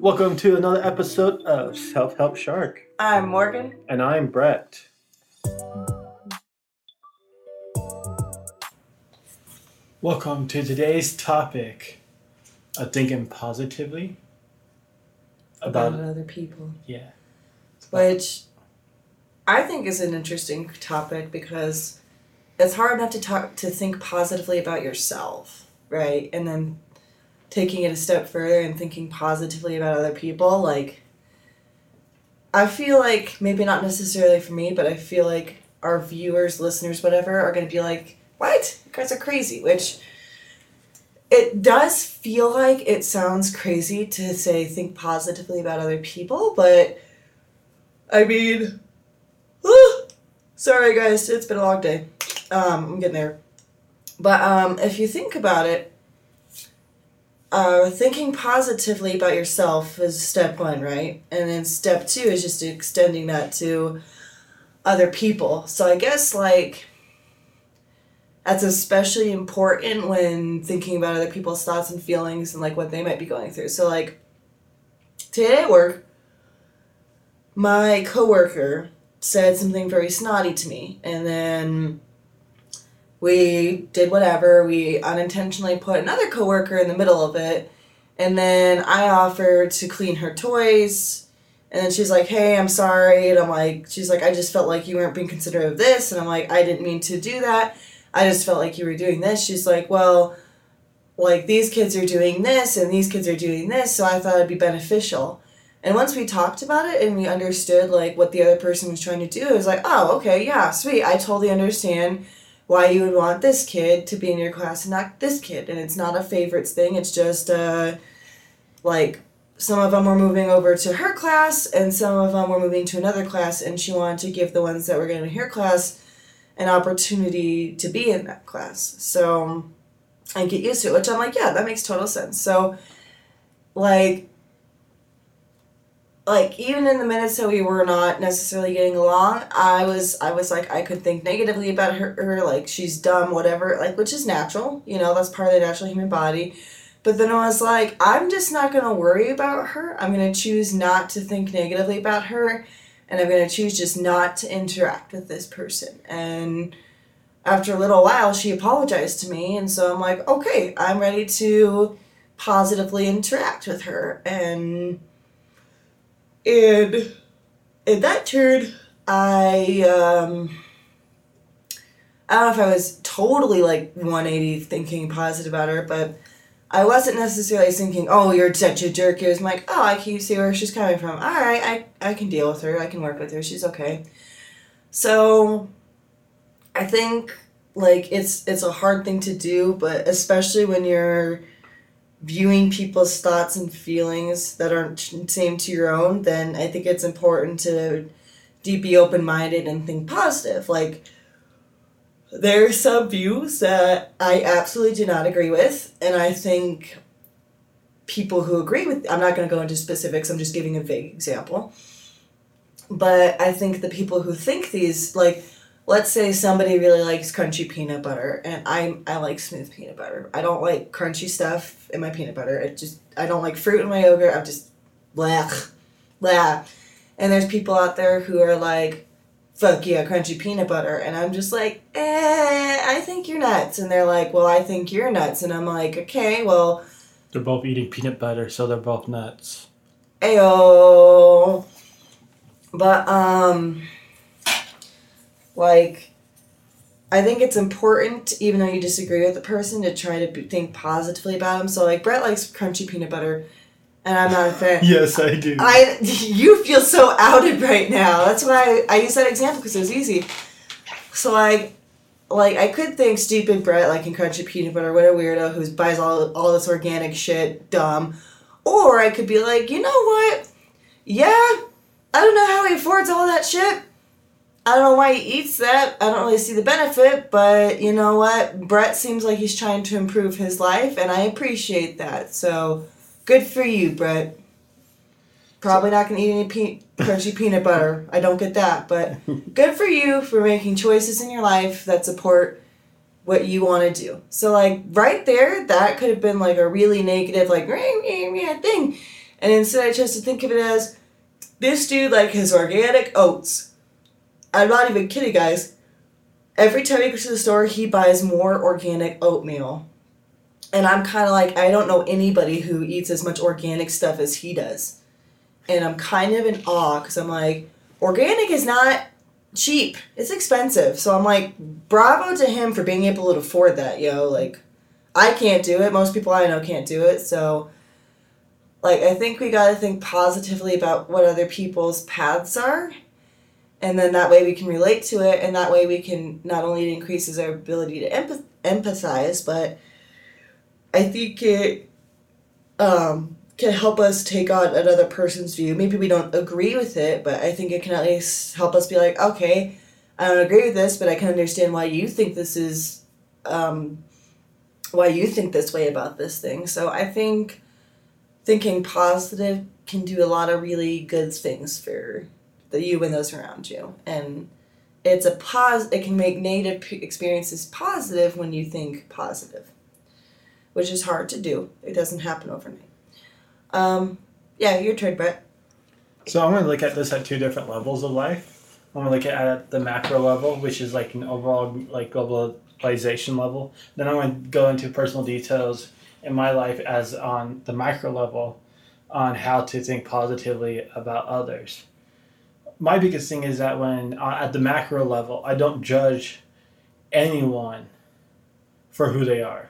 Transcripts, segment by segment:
Welcome to another episode of Self Help Shark. I'm Morgan. And I'm Brett. Welcome to today's topic of thinking positively about, about other people. Yeah. Which I think is an interesting topic because it's hard enough to talk to think positively about yourself, right? And then taking it a step further and thinking positively about other people, like I feel like maybe not necessarily for me, but I feel like our viewers, listeners, whatever, are going to be like, "What? You guys are crazy." Which it does feel like it sounds crazy to say think positively about other people, but I mean, sorry guys, it's been a long day. Um, I'm getting there. But um, if you think about it, uh, thinking positively about yourself is step one, right? And then step two is just extending that to other people. So I guess like that's especially important when thinking about other people's thoughts and feelings and like what they might be going through. So like today at work, my coworker said something very snotty to me, and then we did whatever. We unintentionally put another coworker in the middle of it, and then I offered to clean her toys. And then she's like, "Hey, I'm sorry." And I'm like, "She's like, I just felt like you weren't being considerate of this." And I'm like, "I didn't mean to do that." I just felt like you were doing this. She's like, well, like these kids are doing this and these kids are doing this, so I thought it'd be beneficial. And once we talked about it and we understood like what the other person was trying to do, it was like, oh, okay, yeah, sweet. I totally understand why you would want this kid to be in your class and not this kid. And it's not a favorites thing. It's just uh, like some of them were moving over to her class and some of them were moving to another class, and she wanted to give the ones that were going to her class an opportunity to be in that class. So and get used to it, which I'm like, yeah, that makes total sense. So like like even in the minutes that we were not necessarily getting along, I was I was like I could think negatively about her, her like she's dumb, whatever, like which is natural, you know, that's part of the natural human body. But then I was like, I'm just not gonna worry about her. I'm gonna choose not to think negatively about her and I'm going to choose just not to interact with this person. And after a little while, she apologized to me, and so I'm like, okay, I'm ready to positively interact with her. And in, in that turn, I, um, I don't know if I was totally like 180 thinking positive about her, but I wasn't necessarily thinking, "Oh, you're such a jerk." It was like, "Oh, I can see where she's coming from. All right, I I can deal with her. I can work with her. She's okay." So, I think like it's it's a hard thing to do, but especially when you're viewing people's thoughts and feelings that aren't same to your own, then I think it's important to be open minded and think positive. Like there are some views that I absolutely do not agree with, and I think people who agree with I'm not going to go into specifics, I'm just giving a vague example. But I think the people who think these like let's say somebody really likes crunchy peanut butter and I I like smooth peanut butter. I don't like crunchy stuff in my peanut butter. It just I don't like fruit in my yogurt. I'm just blah blah. And there's people out there who are like fuck yeah, crunchy peanut butter. And I'm just like, eh, I think you're nuts. And they're like, well, I think you're nuts. And I'm like, okay, well. They're both eating peanut butter, so they're both nuts. Ayo. But, um, like, I think it's important, even though you disagree with the person, to try to think positively about them. So, like, Brett likes crunchy peanut butter and I'm not a fan. yes, I do. I you feel so outed right now. That's why I, I use that example because it was easy. So like, like I could think stupid Brett like in crunchy peanut butter, what a weirdo who buys all all this organic shit, dumb. Or I could be like, you know what? Yeah, I don't know how he affords all that shit. I don't know why he eats that. I don't really see the benefit, but you know what? Brett seems like he's trying to improve his life, and I appreciate that. So Good for you, Brett. Probably not gonna eat any pe- crunchy peanut butter. I don't get that, but good for you for making choices in your life that support what you want to do. So like right there, that could have been like a really negative like thing, And instead, I chose to think of it as this dude like his organic oats. I'm not even kidding, guys. Every time he goes to the store, he buys more organic oatmeal. And I'm kind of like, I don't know anybody who eats as much organic stuff as he does. And I'm kind of in awe because I'm like, organic is not cheap. It's expensive. So I'm like, bravo to him for being able to afford that, yo. Like, I can't do it. Most people I know can't do it. So, like, I think we got to think positively about what other people's paths are. And then that way we can relate to it. And that way we can not only increases our ability to empath- empathize, but I think it um, can help us take on another person's view. Maybe we don't agree with it, but I think it can at least help us be like, okay, I don't agree with this, but I can understand why you think this is, um, why you think this way about this thing. So I think thinking positive can do a lot of really good things for the you and those around you, and it's a pos. It can make negative experiences positive when you think positive, which is hard to do. It doesn't happen overnight. Um, yeah, your turn, Brett. So I'm going to look at this at two different levels of life. I'm going to look at the macro level, which is like an overall like globalization level. Then I'm going to go into personal details in my life as on the micro level on how to think positively about others. My biggest thing is that when uh, at the macro level, I don't judge anyone for who they are.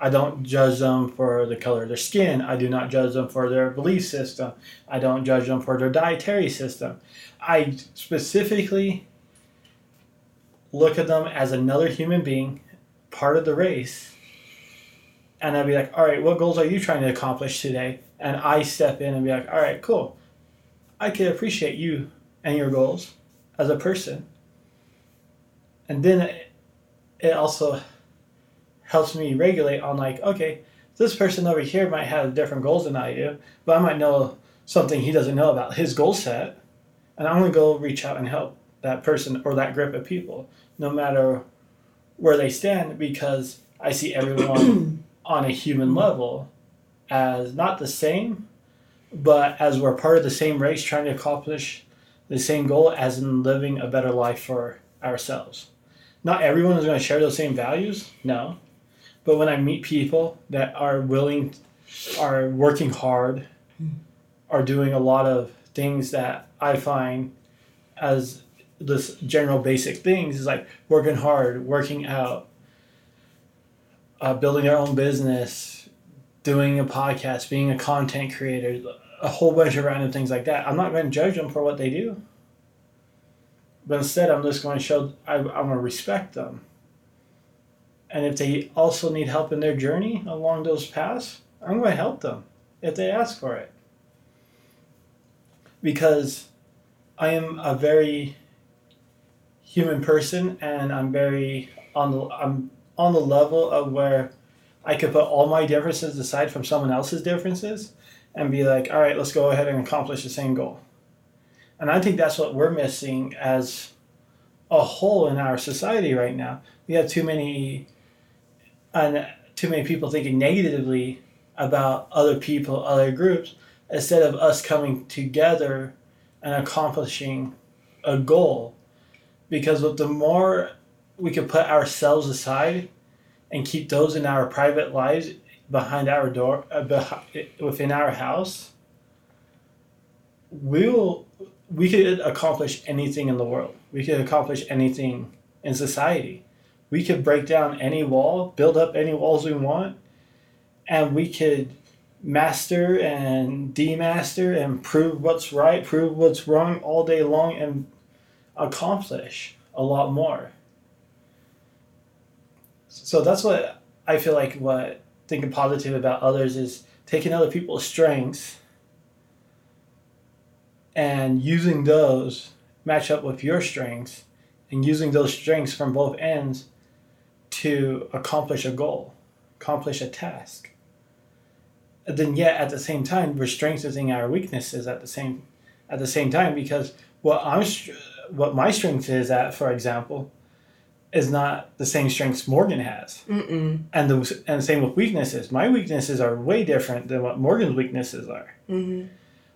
I don't judge them for the color of their skin. I do not judge them for their belief system. I don't judge them for their dietary system. I specifically look at them as another human being, part of the race. And I'd be like, all right, what goals are you trying to accomplish today? And I step in and be like, all right, cool. I can appreciate you and your goals as a person. And then it, it also helps me regulate on like, okay, this person over here might have different goals than I do, but I might know something he doesn't know about his goal set, and I'm gonna go reach out and help that person or that group of people, no matter where they stand, because I see everyone on a human level as not the same, but as we're part of the same race trying to accomplish the same goal as in living a better life for ourselves. Not everyone is going to share those same values, no. But when I meet people that are willing, are working hard, are doing a lot of things that I find as this general basic things is like working hard, working out, uh, building their own business, doing a podcast, being a content creator, a whole bunch of random things like that. I'm not going to judge them for what they do. But instead, I'm just going to show, I, I'm going to respect them. And if they also need help in their journey along those paths, I'm going to help them if they ask for it. Because I am a very human person and I'm very on the I'm on the level of where I could put all my differences aside from someone else's differences and be like, all right, let's go ahead and accomplish the same goal. And I think that's what we're missing as a whole in our society right now. We have too many and too many people thinking negatively about other people, other groups, instead of us coming together and accomplishing a goal. Because with the more we can put ourselves aside and keep those in our private lives behind our door, uh, behind, within our house, we'll we could accomplish anything in the world. We could accomplish anything in society. We could break down any wall, build up any walls we want, and we could master and demaster and prove what's right, prove what's wrong all day long, and accomplish a lot more. So that's what I feel like what thinking positive about others is taking other people's strengths and using those match up with your strengths and using those strengths from both ends to accomplish a goal, accomplish a task. And then yet at the same time we're strengthening our weaknesses at the same at the same time because what I'm what my strength is at for example is not the same strengths Morgan has. Mm-mm. And the and same with weaknesses. My weaknesses are way different than what Morgan's weaknesses are. Mm-hmm.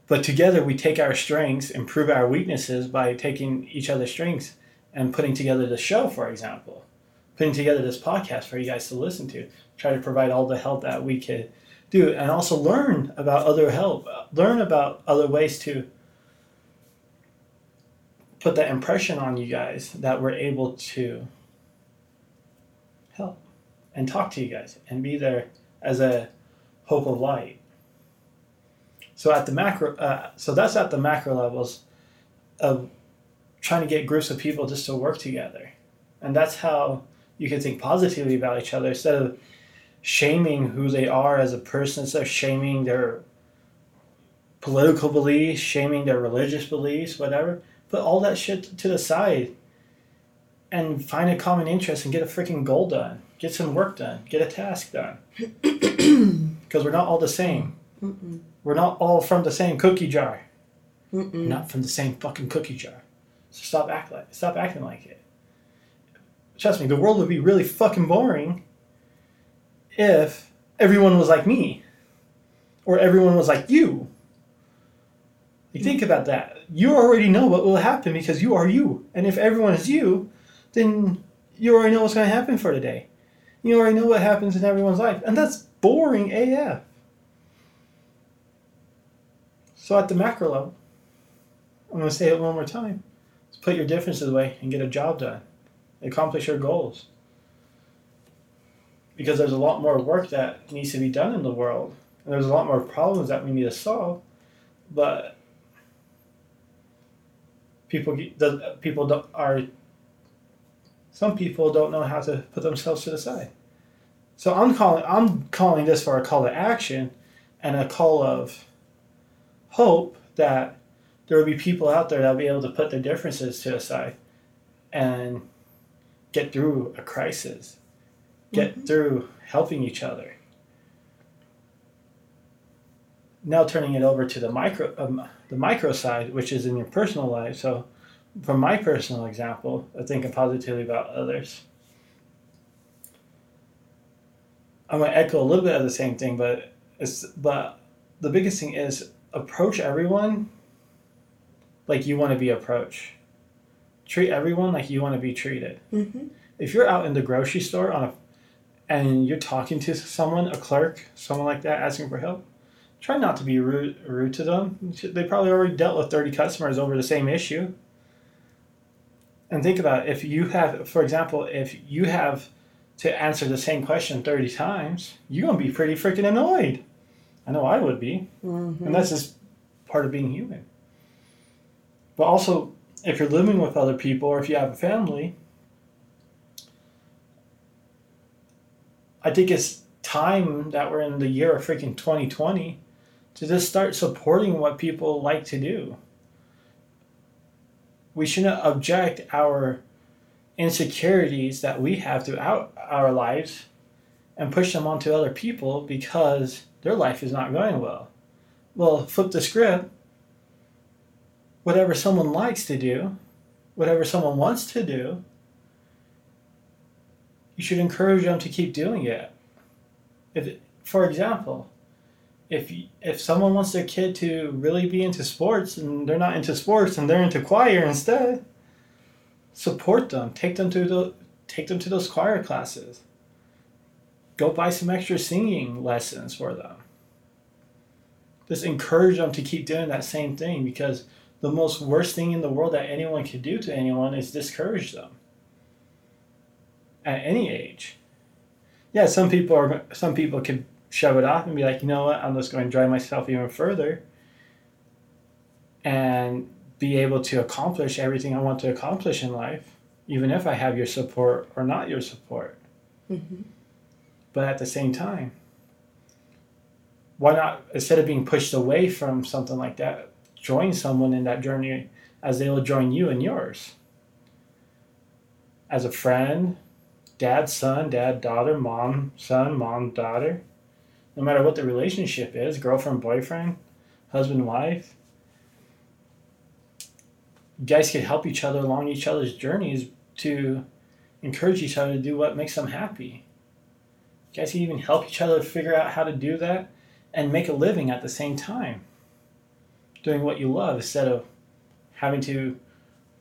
But together we take our strengths, improve our weaknesses by taking each other's strengths and putting together the show, for example. Putting together this podcast for you guys to listen to. Try to provide all the help that we could do and also learn about other help. Learn about other ways to put that impression on you guys that we're able to help and talk to you guys and be there as a hope of light. So at the macro, uh, so that's at the macro levels of trying to get groups of people just to work together, and that's how you can think positively about each other instead of shaming who they are as a person, instead of shaming their political beliefs, shaming their religious beliefs, whatever. Put all that shit to the side and find a common interest and get a freaking goal done. Get some work done. Get a task done. Because we're not all the same. Mm-mm. We're not all from the same cookie jar. Not from the same fucking cookie jar. So stop act like stop acting like it. Trust me, the world would be really fucking boring if everyone was like me. Or everyone was like you. You think about that. You already know what will happen because you are you. And if everyone is you, then you already know what's going to happen for the day. You already know what happens in everyone's life. And that's boring AF. So at the macro level, I'm going to say it one more time. Just put your differences away and get a job done. Accomplish your goals. Because there's a lot more work that needs to be done in the world. And there's a lot more problems that we need to solve. But people people are some people don't know how to put themselves to the side. So I'm calling I'm calling this for a call to action and a call of hope that there will be people out there that will be able to put their differences to the side and get through a crisis, get through helping each other. Now turning it over to the micro, um, the micro side, which is in your personal life. So, from my personal example of thinking positively about others, I'm gonna echo a little bit of the same thing, but it's but the biggest thing is approach everyone like you want to be approached. Treat everyone like you want to be treated. Mm-hmm. If you're out in the grocery store on a and you're talking to someone, a clerk, someone like that, asking for help, try not to be rude, rude to them. They probably already dealt with 30 customers over the same issue. And think about it. if you have, for example, if you have to answer the same question 30 times, you're going to be pretty freaking annoyed. I know I would be. Mm-hmm. And that's just part of being human. But also, if you're living with other people or if you have a family, I think it's time that we're in the year of freaking 2020 to just start supporting what people like to do. We shouldn't object our insecurities that we have throughout our lives and push them onto other people because their life is not going well. Well, flip the script. Whatever someone likes to do, whatever someone wants to do, you should encourage them to keep doing it. If, for example, if if someone wants their kid to really be into sports and they're not into sports and they're into choir instead, support them. Take them to the take them to those choir classes. Go buy some extra singing lessons for them. Just encourage them to keep doing that same thing because the most worst thing in the world that anyone could do to anyone is discourage them at any age. Yeah, some people are some people could shove it off and be like, you know what, I'm just going to drive myself even further and be able to accomplish everything I want to accomplish in life, even if I have your support or not your support. Mm-hmm. But at the same time, why not instead of being pushed away from something like that, join someone in that journey as they will join you in yours. As a friend, dad, son, dad, daughter, mom, son, mom, daughter. No matter what the relationship is, girlfriend, boyfriend, husband, wife. You guys can help each other along each other's journeys to encourage each other to do what makes them happy. You guys can even help each other figure out how to do that and make a living at the same time. Doing what you love instead of having to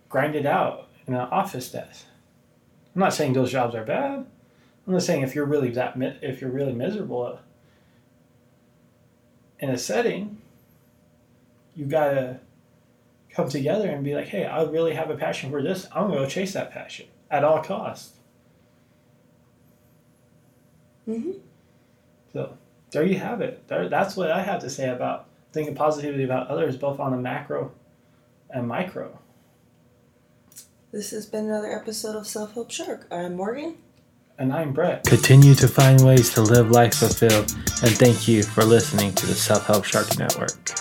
grind it out in an office desk. I'm not saying those jobs are bad. I'm not saying if you're really that if you're really miserable in a setting, you gotta come together and be like, hey, I really have a passion for this. I'm gonna go chase that passion at all costs. Mhm. So there you have it. There, that's what I have to say about thinking positively about others, both on a macro and micro. This has been another episode of Self Help Shark. I'm Morgan. And I'm Brett. Continue to find ways to live life fulfilled, and thank you for listening to the Self Help Shark Network.